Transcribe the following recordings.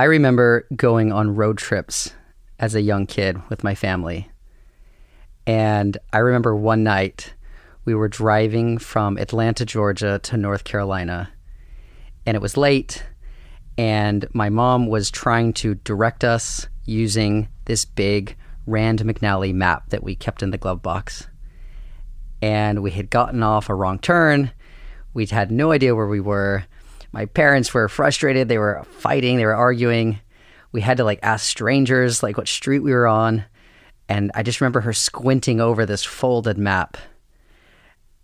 I remember going on road trips as a young kid with my family. And I remember one night we were driving from Atlanta, Georgia to North Carolina. And it was late. And my mom was trying to direct us using this big Rand McNally map that we kept in the glove box. And we had gotten off a wrong turn. We'd had no idea where we were. My parents were frustrated. They were fighting, they were arguing. We had to like ask strangers like what street we were on. And I just remember her squinting over this folded map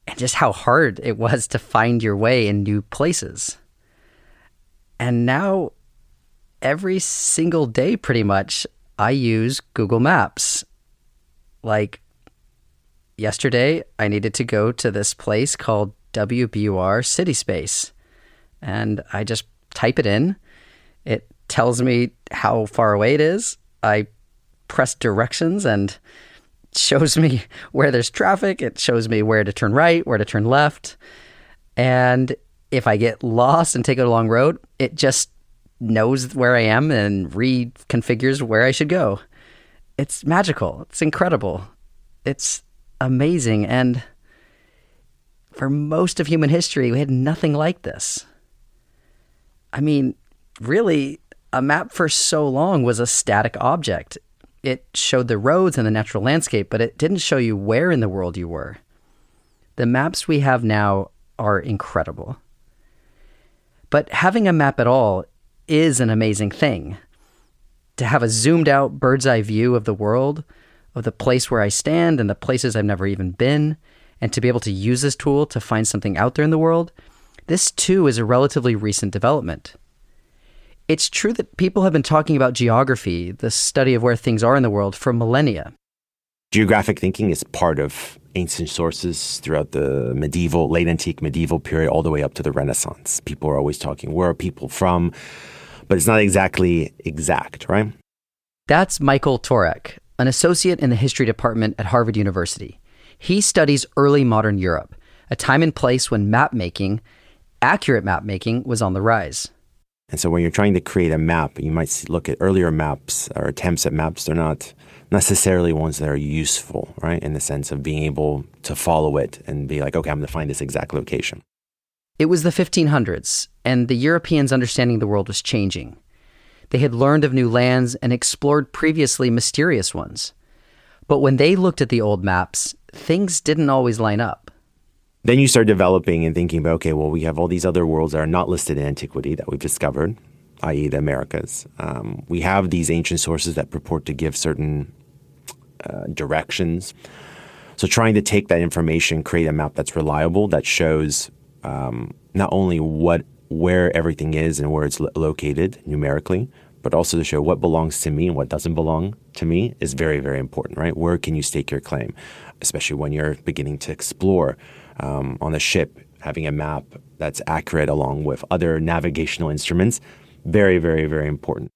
and just how hard it was to find your way in new places. And now, every single day, pretty much, I use Google Maps. Like yesterday, I needed to go to this place called WBUR City Space. And I just type it in. It tells me how far away it is. I press directions and shows me where there's traffic. It shows me where to turn right, where to turn left. And if I get lost and take a long road, it just knows where I am and reconfigures where I should go. It's magical. It's incredible. It's amazing. And for most of human history, we had nothing like this. I mean, really, a map for so long was a static object. It showed the roads and the natural landscape, but it didn't show you where in the world you were. The maps we have now are incredible. But having a map at all is an amazing thing. To have a zoomed out bird's eye view of the world, of the place where I stand and the places I've never even been, and to be able to use this tool to find something out there in the world, this too is a relatively recent development. It's true that people have been talking about geography, the study of where things are in the world, for millennia. Geographic thinking is part of ancient sources throughout the medieval, late antique medieval period, all the way up to the Renaissance. People are always talking, where are people from? But it's not exactly exact, right? That's Michael Tworek, an associate in the history department at Harvard University. He studies early modern Europe, a time and place when map making, accurate map making, was on the rise. And so when you're trying to create a map, you might look at earlier maps or attempts at maps. They're not necessarily ones that are useful, right? In the sense of being able to follow it and be like, okay, I'm going to find this exact location. It was the 1500s, and the Europeans' understanding of the world was changing. They had learned of new lands and explored previously mysterious ones. But when they looked at the old maps, things didn't always line up. Then you start developing and thinking about, okay, well, we have all these other worlds that are not listed in antiquity that we've discovered, i.e., the Americas. Um, we have these ancient sources that purport to give certain uh, directions. So, trying to take that information, create a map that's reliable, that shows um, not only what where everything is and where it's lo- located numerically, but also to show what belongs to me and what doesn't belong to me is very, very important, right? Where can you stake your claim, especially when you're beginning to explore um, on a ship, having a map that's accurate along with other navigational instruments, very, very, very important.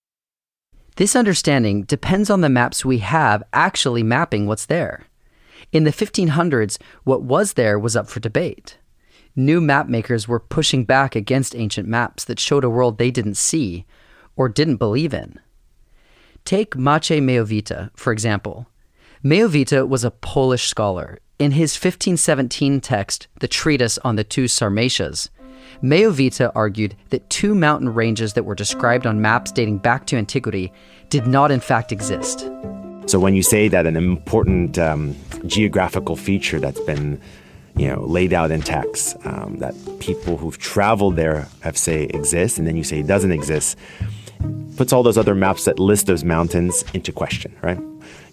This understanding depends on the maps we have actually mapping what's there. In the 1500s, what was there was up for debate. New map makers were pushing back against ancient maps that showed a world they didn't see or didn't believe in. Take Maciej Miechowita, for example. Miechowita was a Polish scholar in his 1517 text, The Treatise on the Two Sarmatias, Miechowita argued that two mountain ranges that were described on maps dating back to antiquity did not in fact exist. So when you say that an important um, geographical feature that's been you know, laid out in text um, that people who've traveled there have say exists, and then you say it doesn't exist, puts all those other maps that list those mountains into question, right?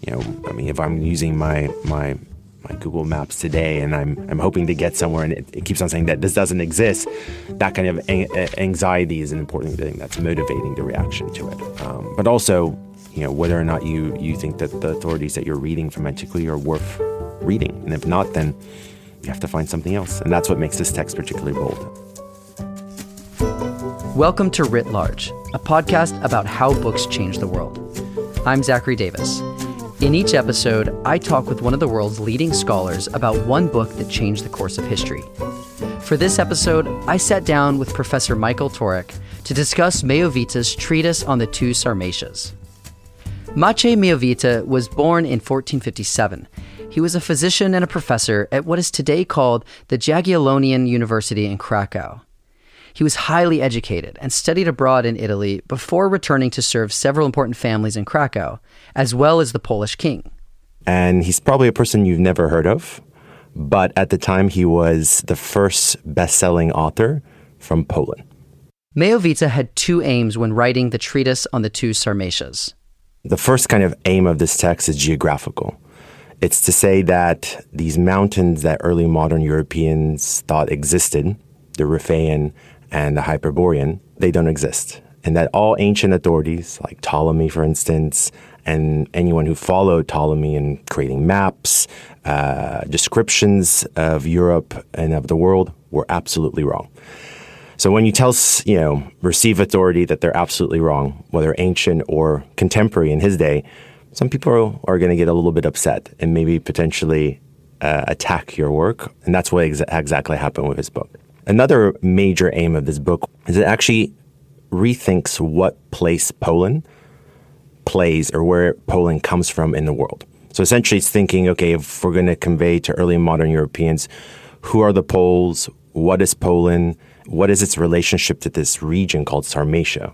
You know, I mean, if I'm using my my my Google Maps today, and I'm I'm hoping to get somewhere, and it, it keeps on saying that this doesn't exist. That kind of anxiety is an important thing that's motivating the reaction to it. Um, but also, you know, whether or not you you think that the authorities that you're reading from antiquity are worth reading, and if not, then you have to find something else, and that's what makes this text particularly bold. Welcome to Writ Large, a podcast about how books change the world. I'm Zachary Davis. In each episode, I talk with one of the world's leading scholars about one book that changed the course of history. For this episode, I sat down with Professor Michael Tworek to discuss Miechowita's treatise on the two Sarmatias. Maciej Miechowita was born in 1457. He was a physician and a professor at what is today called the Jagiellonian University in Krakow. He was highly educated and studied abroad in Italy before returning to serve several important families in Krakow, as well as the Polish king. And he's probably a person you've never heard of, but at the time he was the first best selling author from Poland. Miechowita had two aims when writing the treatise on the two Sarmatias. The first kind of aim of this text is geographical. It's to say that these mountains that early modern Europeans thought existed, the Riphaean and the Hyperborean, they don't exist. And that all ancient authorities, like Ptolemy, for instance, and anyone who followed Ptolemy in creating maps, uh, descriptions of Europe and of the world, were absolutely wrong. So when you tell, you know, receive authority that they're absolutely wrong, whether ancient or contemporary in his day, some people are going to get a little bit upset and maybe potentially uh, attack your work. And that's what ex- exactly happened with his book. Another major aim of this book is it actually rethinks what place Poland plays or where Poland comes from in the world. So essentially, it's thinking, okay, if we're going to convey to early modern Europeans who are the Poles, what is Poland, what is its relationship to this region called Sarmatia.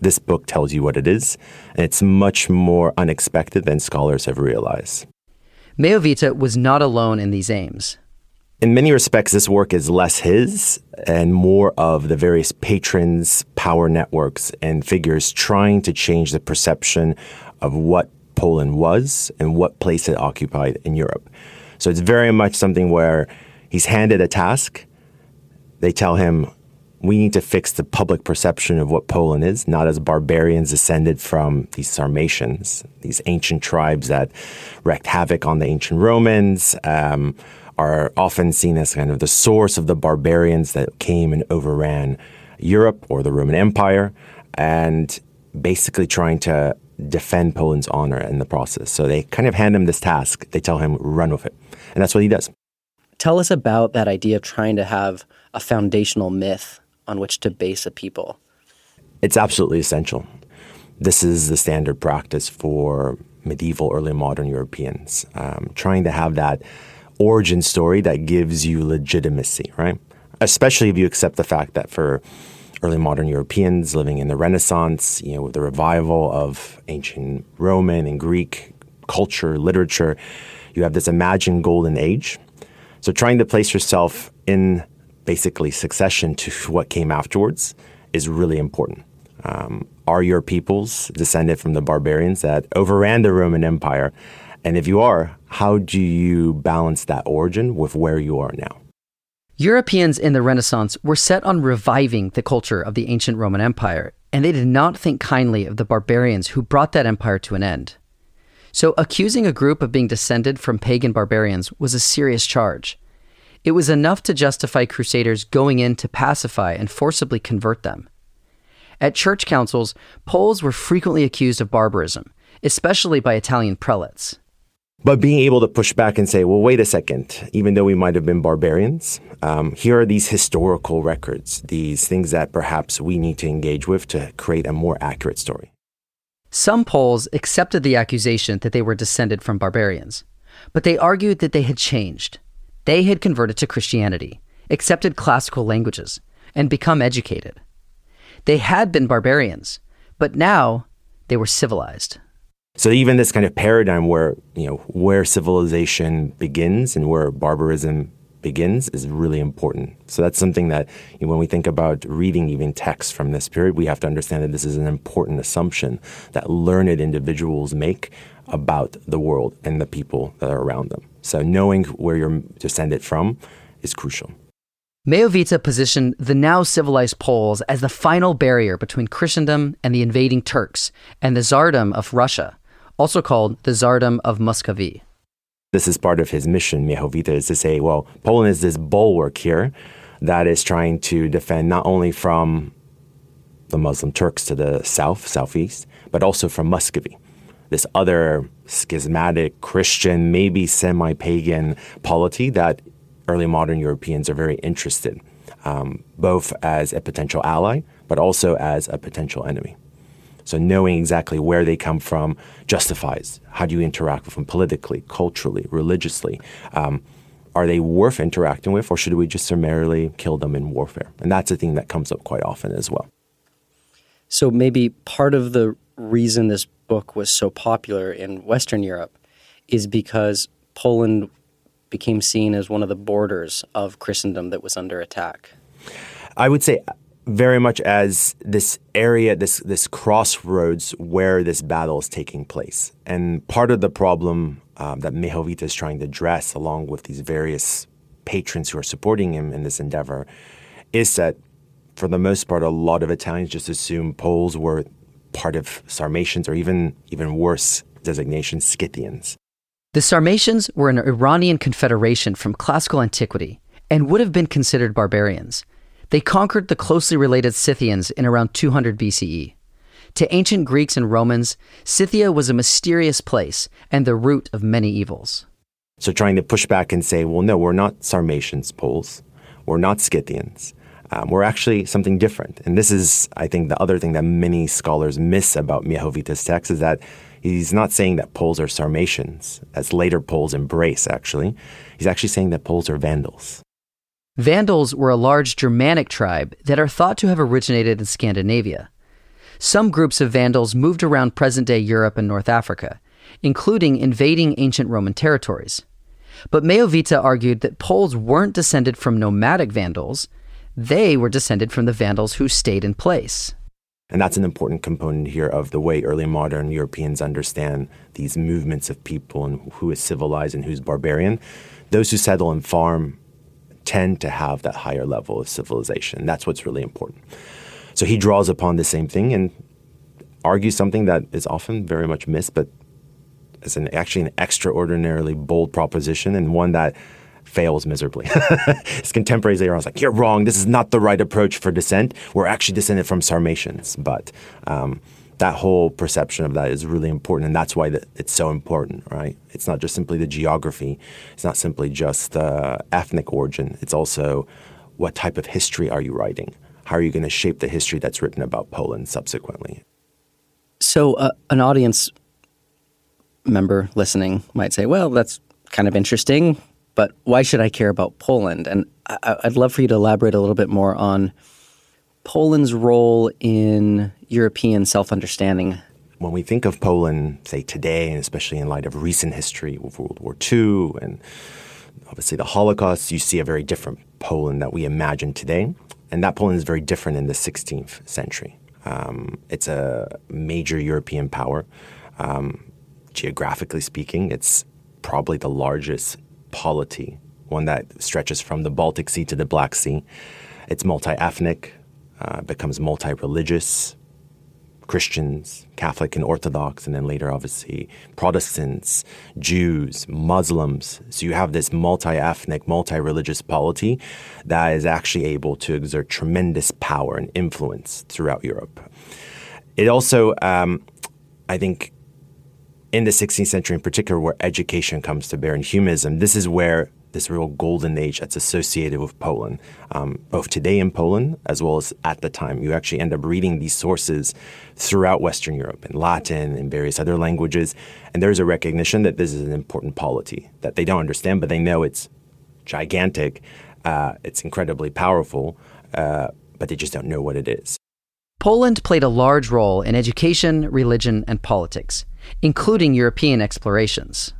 This book tells you what it is, and it's much more unexpected than scholars have realized. Miechowita was not alone in these aims in many respects, this work is less his and more of the various patrons, power networks, and figures trying to change the perception of what Poland was and what place it occupied in Europe. So it's very much something where he's handed a task. They tell him, we need to fix the public perception of what Poland is, not as barbarians descended from these Sarmatians, these ancient tribes that wreaked havoc on the ancient Romans. Um, are often seen as kind of the source of the barbarians that came and overran Europe or the Roman Empire, and basically trying to defend Poland's honor in the process. So they kind of hand him this task. They tell him, run with it. And that's what he does. Tell us about that idea of trying to have a foundational myth on which to base a people. It's absolutely essential. This is the standard practice for medieval, early modern Europeans, um, trying to have that origin story that gives you legitimacy, right? Especially if you accept the fact that for early modern Europeans living in the Renaissance, you know, with the revival of ancient Roman and Greek culture, literature, you have this imagined golden age. So trying to place yourself in basically succession to what came afterwards is really important. Um, are your peoples descended from the barbarians that overran the Roman Empire? And if you are, how do you balance that origin with where you are now? Europeans in the Renaissance were set on reviving the culture of the ancient Roman Empire, and they did not think kindly of the barbarians who brought that empire to an end. So, accusing a group of being descended from pagan barbarians was a serious charge. It was enough to justify crusaders going in to pacify and forcibly convert them. At church councils, Poles were frequently accused of barbarism, especially by Italian prelates. But being able to push back and say, well, wait a second, even though we might have been barbarians, um, here are these historical records, these things that perhaps we need to engage with to create a more accurate story. Some Poles accepted the accusation that they were descended from barbarians, but they argued that they had changed. They had converted to Christianity, accepted classical languages, and become educated. They had been barbarians, but now they were civilized. So even this kind of paradigm where you know where civilization begins and where barbarism begins is really important. So that's something that you know, when we think about reading even texts from this period, we have to understand that this is an important assumption that learned individuals make about the world and the people that are around them. So knowing where you're descended from is crucial. Miechowita positioned the now civilized Poles as the final barrier between Christendom and the invading Turks and the Tsardom of Russia, also called the Tsardom of Muscovy. This is part of his mission, Miechowita, is to say, well, Poland is this bulwark here that is trying to defend not only from the Muslim Turks to the south, southeast, but also from Muscovy, this other schismatic Christian, maybe semi pagan polity that early modern Europeans are very interested, um, both as a potential ally, but also as a potential enemy. So knowing exactly where they come from justifies how do you interact with them politically, culturally, religiously. Um, are they worth interacting with, or should we just summarily kill them in warfare? And that's a thing that comes up quite often as well. So maybe part of the reason this book was so popular in Western Europe is because Poland became seen as one of the borders of Christendom that was under attack. I would say very much as this area, this this crossroads where this battle is taking place. And part of the problem um, that Miechowita is trying to address, along with these various patrons who are supporting him in this endeavor, is that for the most part, a lot of Italians just assume Poles were part of Sarmatians or even even worse designation, Scythians. The Sarmatians were an Iranian confederation from classical antiquity and would have been considered barbarians. They conquered the closely related Scythians in around 200 BCE. To ancient Greeks and Romans, Scythia was a mysterious place and the root of many evils. So, trying to push back and say, well, no, we're not Sarmatians, Poles. We're not Scythians. Um, we're actually something different. And this is, I think, the other thing that many scholars miss about Miechowita's text is that he's not saying that Poles are Sarmatians, as later Poles embrace, actually. He's actually saying that Poles are Vandals. Vandals were a large Germanic tribe that are thought to have originated in Scandinavia. Some groups of Vandals moved around present day Europe and North Africa, including invading ancient Roman territories. But Miechowita argued that Poles weren't descended from nomadic Vandals, they were descended from the Vandals who stayed in place. And that's an important component here of the way early modern Europeans understand these movements of people and who is civilized and who's barbarian. Those who settle and farm tend to have that higher level of civilization. That's what's really important. So he draws upon the same thing and argues something that is often very much missed, but is an, actually an extraordinarily bold proposition and one that fails miserably. His contemporaries later on was like, "You're wrong. This is not the right approach for descent. We're actually descended from Sarmatians." But um, that whole perception of that is really important, and that's why it's so important, right? It's not just simply the geography. It's not simply just the ethnic origin. It's also what type of history are you writing? How are you going to shape the history that's written about Poland subsequently? So, uh, an audience member listening might say, "Well, that's kind of interesting but why should I care about Poland? And I, would love for you to elaborate a little bit more on Poland's role in European self understanding. When we think of Poland, say today, and especially in light of recent history with World War II and obviously the Holocaust, you see a very different Poland that we imagine today. And that Poland is very different in the 16th century. Um, it's a major European power. Um, geographically speaking, it's probably the largest polity, one that stretches from the Baltic Sea to the Black Sea. It's multi ethnic, uh, becomes multi religious. Christians, Catholic and Orthodox, and then later, obviously, Protestants, Jews, Muslims. So you have this multi ethnic, multi religious polity that is actually able to exert tremendous power and influence throughout Europe. It also, um, I think, in the 16th century in particular, where education comes to bear in humanism, this is where this real golden age that's associated with Poland, um, both today in Poland as well as at the time. You actually end up reading these sources throughout Western Europe in Latin and various other languages, and there's a recognition that this is an important polity that they don't understand, but they know it's gigantic, uh, it's incredibly powerful, uh, but they just don't know what it is. Poland played a large role in education, religion, and politics including European explorations.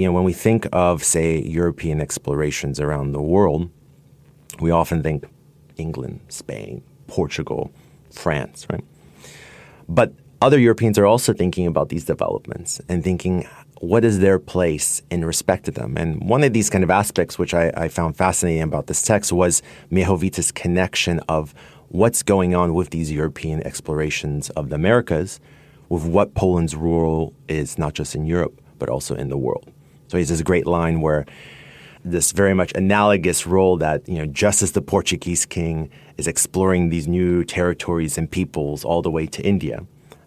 You know, when we think of, say, European explorations around the world, we often think England, Spain, Portugal, France, right? But other Europeans are also thinking about these developments and thinking what is their place in respect to them. And one of these kind of aspects, which I, I found fascinating about this text, was Miechowita's connection of what's going on with these European explorations of the Americas with what Poland's role is not just in Europe, but also in the world. So he has this great line where this very much analogous role that, you know, just as the Portuguese king is exploring these new territories and peoples all the way to India,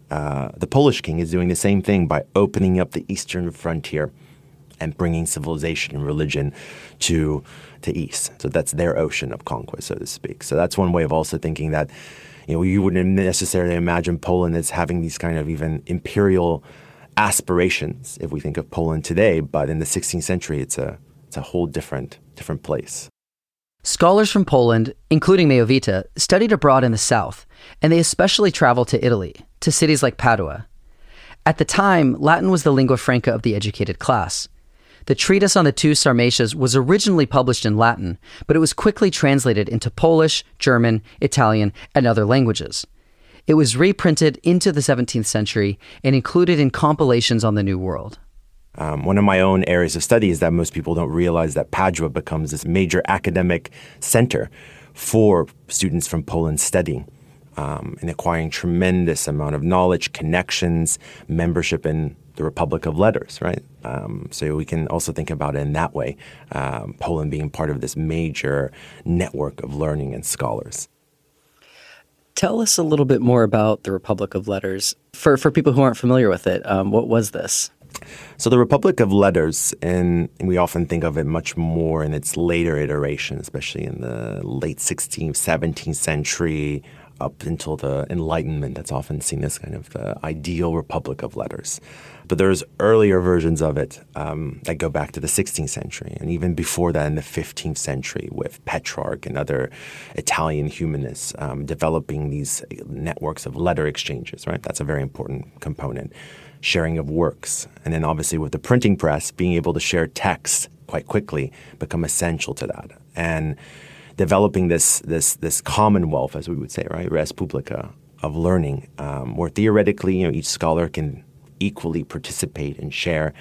uh, the Polish king is doing the same thing by opening up the eastern frontier and bringing civilization and religion to to east. So that's their ocean of conquest, so to speak. So that's one way of also thinking that you know you wouldn't necessarily imagine Poland as having these kind of even imperial aspirations if we think of Poland today, but in the 16th century, it's a it's a whole different different place. Scholars from Poland, including Miechowita, studied abroad in the south, and they especially traveled to Italy, to cities like Padua. At the time, Latin was the lingua franca of the educated class. The treatise on the two Sarmatias was originally published in Latin, but it was quickly translated into Polish, German, Italian, and other languages. It was reprinted into the 17th century and included in compilations on the New World. Um, one of my own areas of study is that most people don't realize that Padua becomes this major academic center for students from Poland studying um, and acquiring tremendous amount of knowledge, connections, membership in the Republic of Letters, right? Um, so we can also think about it in that way, um, Poland being part of this major network of learning and scholars. Tell us a little bit more about the Republic of Letters. For, for people who aren't familiar with it, um, what was this? So the Republic of Letters, and we often think of it much more in its later iteration, especially in the late 16th, 17th century, up until the Enlightenment. That's often seen as kind of the ideal Republic of Letters. But there's earlier versions of it um, that go back to the 16th century, and even before that in the 15th century with Petrarch and other Italian humanists um, developing these networks of letter exchanges, right? That's a very important component sharing of works. And then obviously with the printing press, being able to share text quite quickly become essential to that. And developing this this this commonwealth, as we would say, right, res publica of learning, um, where theoretically, you know, each scholar can equally participate and share.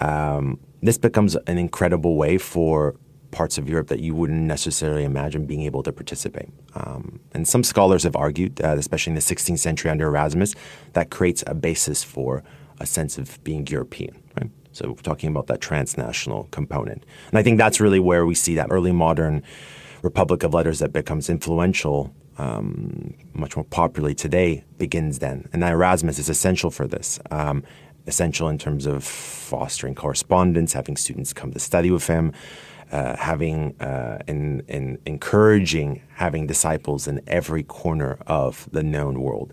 Um, this becomes an incredible way for parts of Europe that you wouldn't necessarily imagine being able to participate. Um, and some scholars have argued, uh, especially in the 16th century under Erasmus, that creates a basis for a sense of being European. Right? So we're talking about that transnational component. And I think that's really where we see that early modern Republic of Letters that becomes influential, um, much more popularly today, begins then. And Erasmus is essential for this. Um, essential in terms of fostering correspondence, having students come to study with him, uh, having uh, and, encouraging having disciples in every corner of the known world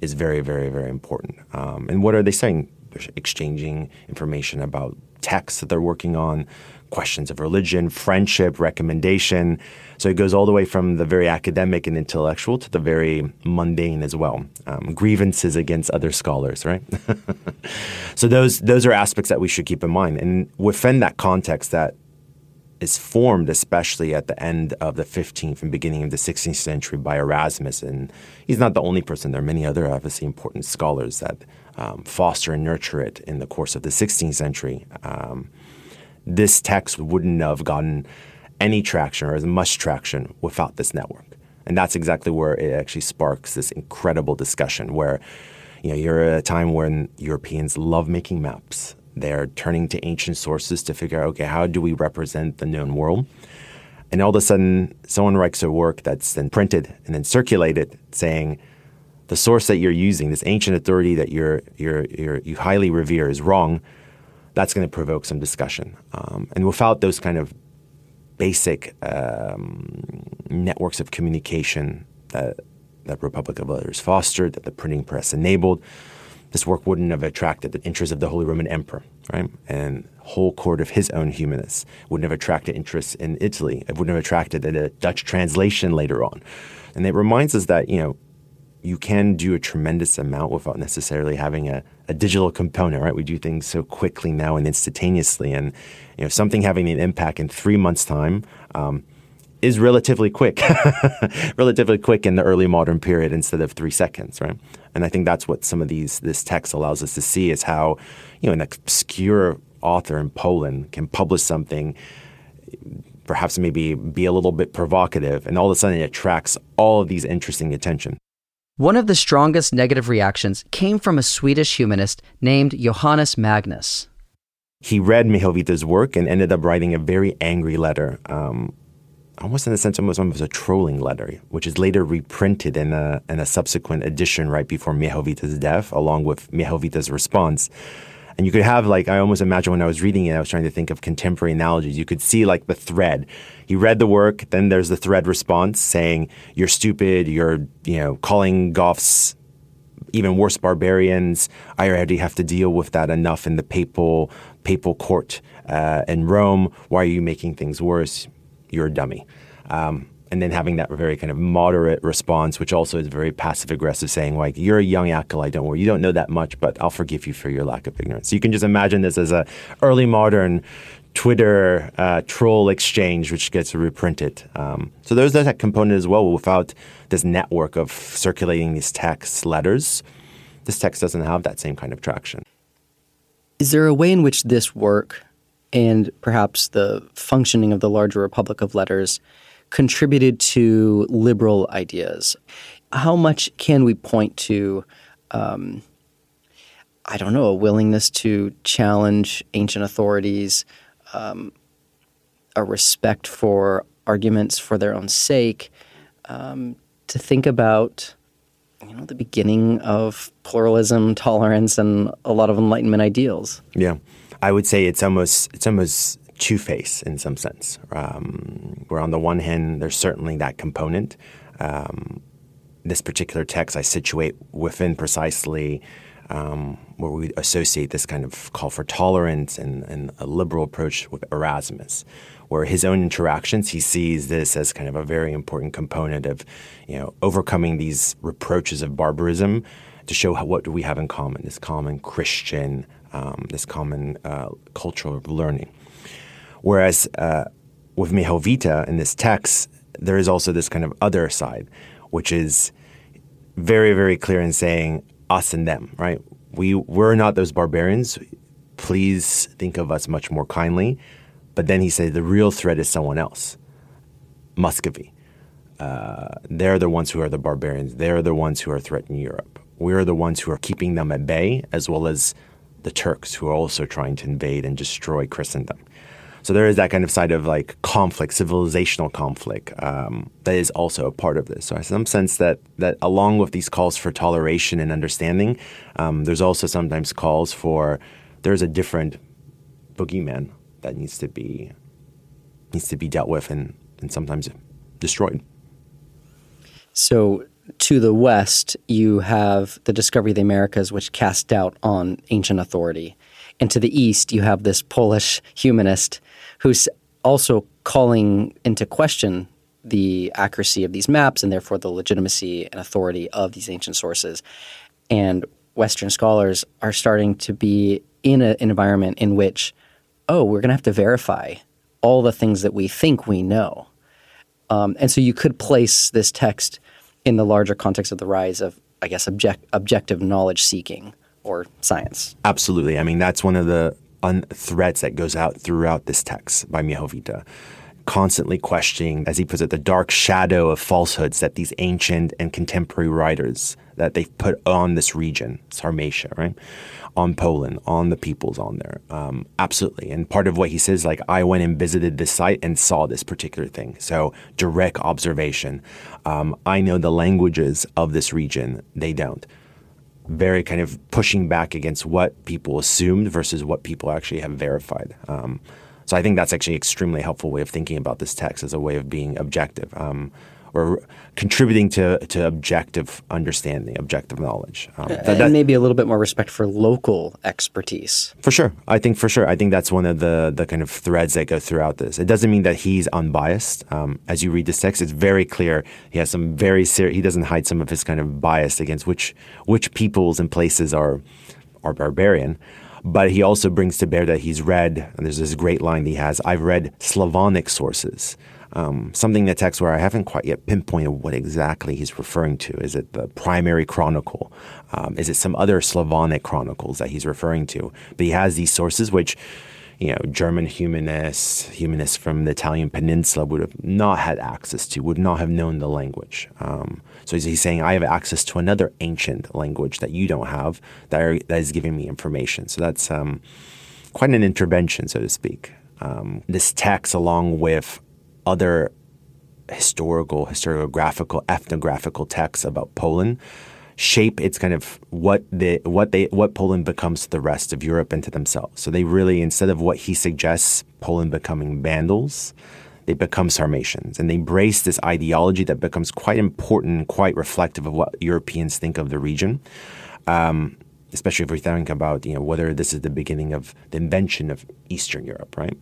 is very, very, very important. Um, and what are they saying? They're exchanging information about texts that they're working on, questions of religion, friendship, recommendation. So it goes all the way from the very academic and intellectual to the very mundane as well. Um, grievances against other scholars, right? so those those are aspects that we should keep in mind. And within that context, that is formed especially at the end of the 15th and beginning of the 16th century by Erasmus. And he's not the only person. There are many other obviously important scholars that um, foster and nurture it in the course of the 16th century. Um, this text wouldn't have gotten any traction or as much traction without this network. And that's exactly where it actually sparks this incredible discussion where you know, you're at a time when Europeans love making maps they're turning to ancient sources to figure out, okay, how do we represent the known world? And all of a sudden, someone writes a work that's then printed and then circulated saying, the source that you're using, this ancient authority that you're, you're, you're, you highly revere, is wrong. That's going to provoke some discussion. Um, and without those kind of basic um, networks of communication that that Republic of Letters fostered, that the printing press enabled, this work wouldn't have attracted the interest of the Holy Roman Emperor, right? And whole court of his own humanists wouldn't have attracted interest in Italy. It wouldn't have attracted a Dutch translation later on. And it reminds us that, you know, you can do a tremendous amount without necessarily having a, a digital component, right? We do things so quickly now and instantaneously. And, you know, something having an impact in three months' time, um, is relatively quick, relatively quick in the early modern period instead of three seconds, right? And I think that's what some of these this text allows us to see is how, you know, an obscure author in Poland can publish something, perhaps maybe be a little bit provocative, and all of a sudden it attracts all of these interesting attention. One of the strongest negative reactions came from a Swedish humanist named Johannes Magnus. He read Miechowita's work and ended up writing a very angry letter um, almost in the sense, almost almost a trolling letter, which is later reprinted in a in a subsequent edition right before Miechowita's death, along with Miechowita's response. And you could have like I almost imagine when I was reading it, I was trying to think of contemporary analogies. You could see like the thread. He read the work, then there's the thread response saying, "You're stupid. You're you know calling Goths." Even worse, barbarians. I already have to deal with that enough in the papal papal court uh, in Rome. Why are you making things worse? you're a dummy. Um, and then having that very kind of moderate response, which also is very passive aggressive, saying like, "You're a young acolyte, don't worry, you don't know that much, but I'll forgive you for your lack of ignorance." So you can just imagine this as a early modern Twitter uh, troll exchange, which gets reprinted. Um, so there's that component as well. Without this network of circulating these text letters, this text doesn't have that same kind of traction. Is there a way in which this work and perhaps the functioning of the larger Republic of Letters contributed to liberal ideas. How much can we point to, um, I don't know, a willingness to challenge ancient authorities, um, a respect for arguments for their own sake, um, to think about you know the beginning of pluralism, tolerance, and a lot of Enlightenment ideals. Yeah. I would say it's almost it's almost two faced in some sense. Um, where on the one hand, there's certainly that component. Um, this particular text I situate within precisely um, where we associate this kind of call for tolerance and, and, a liberal approach with Erasmus, where his own interactions he sees this as kind of a very important component of, you know, overcoming these reproaches of barbarism to show how, what do we have in common, this common Christian um, this common uh, culture of learning. Whereas uh, with Miechowita in this text, there is also this kind of other side, which is very, very clear in saying us and them, right? We, we're not those barbarians. Please think of us much more kindly. But then he said the real threat is someone else Muscovy. Uh, they're the ones who are the barbarians. They're the ones who are threatening Europe. We're the ones who are keeping them at bay, as well as the Turks, who are also trying to invade and destroy Christendom. So there is that kind of side of like conflict, civilizational conflict, um, that is also a part of this. So I some sense that that along with these calls for toleration and understanding, um, there's also sometimes calls for there's a different boogeyman that needs to be needs to be dealt with and, and sometimes destroyed. So to the west, you have the discovery of the Americas, which cast doubt on ancient authority. And to the east, you have this Polish humanist who's also calling into question the accuracy of these maps and therefore the legitimacy and authority of these ancient sources. And Western scholars are starting to be in a, an environment in which, oh, we're going to have to verify all the things that we think we know. Um, and so you could place this text in the larger context of the rise of, I guess, object, objective knowledge seeking or science. Absolutely. I mean, that's one of the un- threats that goes out throughout this text by Miechowita. Constantly questioning, as he puts it, the dark shadow of falsehoods that these ancient and contemporary writers that they've put on this region, Sarmatia, right? on Poland, on the peoples on there. Um, absolutely. And part of what he says, like, I went and visited this site and saw this particular thing. So direct observation. Um, I know the languages of this region, they don't. Very kind of pushing back against what people assumed versus what people actually have verified. Um, so I think that's actually an extremely helpful way of thinking about this text as a way of being objective. Um, or contributing to, to objective understanding, objective knowledge. Um, that, that, and maybe a little bit more respect for local expertise. For sure. I think for sure. I think that's one of the, the kind of threads that go throughout this. It doesn't mean that he's unbiased. Um, as you read this text, it's very clear he has some very serious, he doesn't hide some of his kind of bias against which, which peoples and places are, are barbarian. But he also brings to bear that he's read, and there's this great line that he has I've read Slavonic sources. Um, something in the text where I haven't quite yet pinpointed what exactly he's referring to. Is it the primary chronicle? Um, is it some other Slavonic chronicles that he's referring to? But he has these sources which you know, German humanists, humanists from the Italian peninsula would have not had access to, would not have known the language. Um, so he's, saying, I have access to another ancient language that you don't have that, are, that is giving me information. So that's um, quite an intervention, so to speak. Um, this text, along with other historical, historiographical, ethnographical texts about Poland, shape its kind of what the what they what Poland becomes to the rest of Europe and to themselves. So they really instead of what he suggests, Poland becoming Vandals, they become Sarmatians, and they embrace this ideology that becomes quite important, quite reflective of what Europeans think of the region. Um, especially if we think about you know whether this is the beginning of the invention of Eastern Europe, right?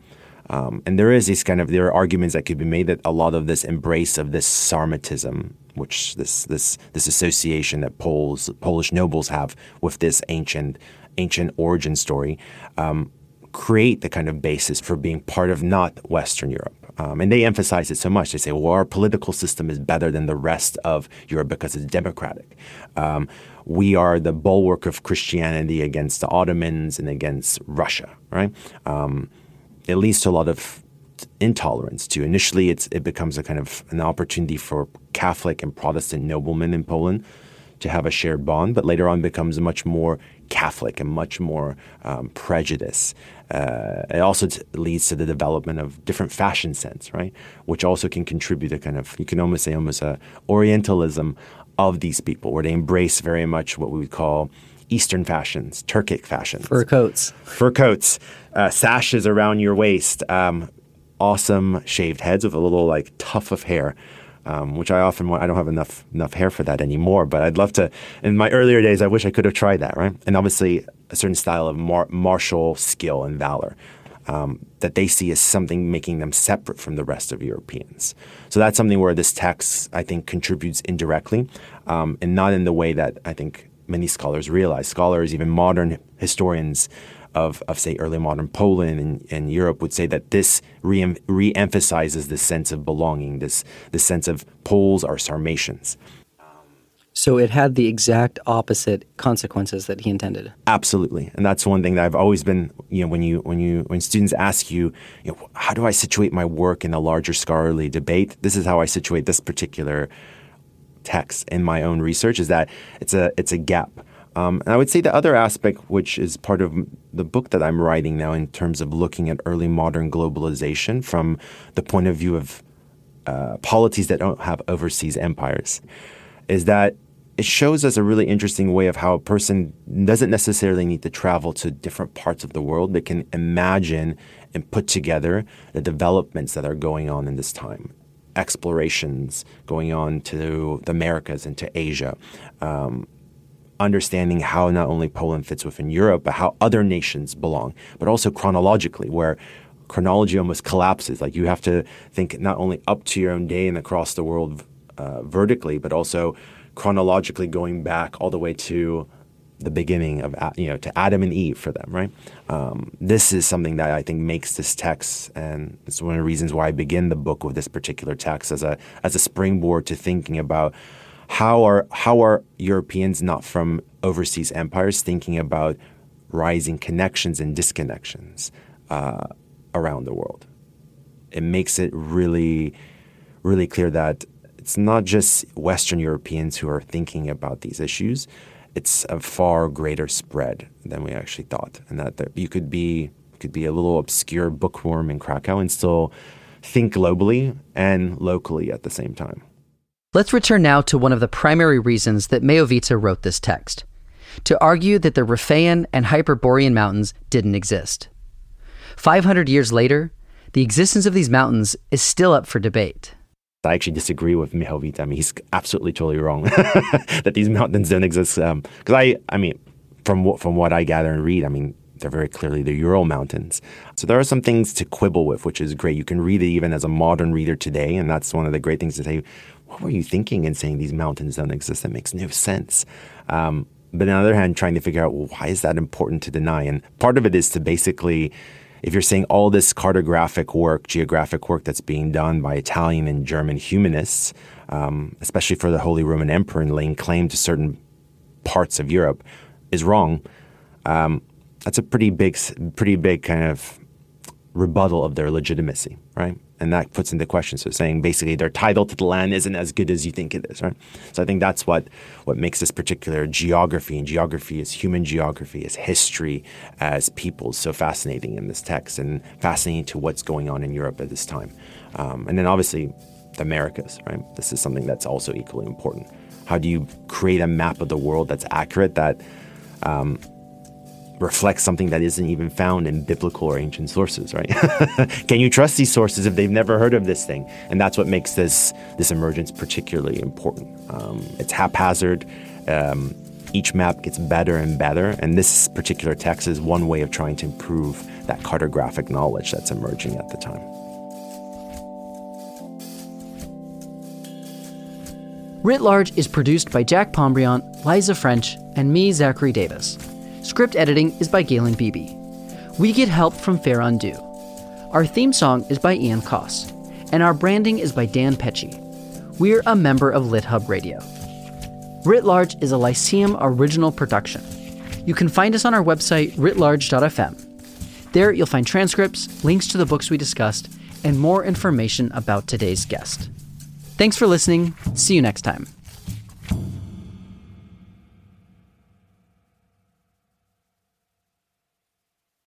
Um, and there is these kind of there are arguments that could be made that a lot of this embrace of this Sarmatism, which this this this association that Poles Polish nobles have with this ancient ancient origin story, um, create the kind of basis for being part of not Western Europe. Um, and they emphasize it so much. They say, well, our political system is better than the rest of Europe because it's democratic. Um, we are the bulwark of Christianity against the Ottomans and against Russia, right? Um, it leads to a lot of intolerance too. Initially, it becomes a kind of an opportunity for Catholic and Protestant noblemen in Poland to have a shared bond, but later on becomes much more Catholic and much more um, prejudice. Uh, it also t- leads to the development of different fashion sense, right? Which also can contribute to kind of you can almost say almost a Orientalism of these people, where they embrace very much what we would call Eastern fashions, Turkic fashions. Fur coats. Fur coats, uh, sashes around your waist, um, awesome shaved heads with a little like tuft of hair. Um, which I often want. I don't have enough enough hair for that anymore, but I'd love to. In my earlier days, I wish I could have tried that, right? And obviously, a certain style of mar- martial skill and valor um, that they see as something making them separate from the rest of Europeans. So that's something where this text, I think, contributes indirectly, um, and not in the way that I think many scholars realize. Scholars, even modern historians of, of say, early modern Poland and, and Europe would say that this re emphasizes this sense of belonging, this, this sense of Poles are Sarmatians. So it had the exact opposite consequences that he intended. Absolutely, and that's one thing that I've always been. You know, when you when you when students ask you, you know, how do I situate my work in a larger scholarly debate? This is how I situate this particular text in my own research is that it's a it's a gap. Um, and I would say the other aspect, which is part of the book that I'm writing now, in terms of looking at early modern globalization from the point of view of uh, polities that don't have overseas empires, is that it shows us a really interesting way of how a person doesn't necessarily need to travel to different parts of the world, They can imagine and put together the developments that are going on in this time explorations going on to the Americas and to Asia. Um, understanding how not only Poland fits within Europe, but how other nations belong, but also chronologically, where chronology almost collapses. Like you have to think not only up to your own day and across the world uh, vertically, but also chronologically going back all the way to the beginning of you know to Adam and Eve for them, right? Um, this is something that I think makes this text, and it's one of the reasons why I begin the book with this particular text as a as a springboard to thinking about how are how are Europeans not from overseas empires thinking about rising connections and disconnections uh, around the world. It makes it really, really clear that it's not just Western Europeans who are thinking about these issues it's a far greater spread than we actually thought, and that, that you could be could be a little obscure bookworm in Krakow and still think globally and locally at the same time. Let's return now to one of the primary reasons that Miechowita wrote this text to argue that the Riphaean and Hyperborean mountains didn't exist. 500 years later, the existence of these mountains is still up for debate. I actually disagree with Miechowita. I mean, he's absolutely totally wrong that these mountains don't exist. Because um, I, I mean, from what from what I gather and read, I mean, they're very clearly the Ural Mountains. So there are some things to quibble with, which is great. You can read it even as a modern reader today, and that's one of the great things to say. What were you thinking in saying these mountains don't exist? That makes no sense. Um, but on the other hand, trying to figure out well, why is that important to deny? And part of it is to basically, if you're saying all this cartographic work, geographic work that's being done by Italian and German humanists, um, especially for the Holy Roman Emperor and laying claim to certain parts of Europe, is wrong. Um, that's a pretty big, pretty big kind of rebuttal of their legitimacy, right? And that puts into question. So saying basically their title to the land isn't as good as you think it is, right? So I think that's what what makes this particular geography and geography is human geography, as history, as people so fascinating in this text and fascinating to what's going on in Europe at this time. Um, and then obviously the Americas, right? This is something that's also equally important. How do you create a map of the world that's accurate that um, reflects something that isn't even found in biblical or ancient sources, right? Can you trust these sources if they've never heard of this thing? And that's what makes this this emergence particularly important. Um, it's haphazard. Um, each map gets better and better, and this particular text is one way of trying to improve that cartographic knowledge that's emerging at the time. Writ Large is produced by Jack Pombriant, Liza French, and me, Zachary Davis. Script editing is by Galen Beebe. We get help from Fair Undo. Our theme song is by Ian Coss, and our branding is by Dan Pecci. We're a member of LitHub Radio. Writ Large is a Lyceum original production. You can find us on our website, writlarge.fm. There you'll find transcripts, links to the books we discussed, and more information about today's guest. Thanks for listening. See you next time.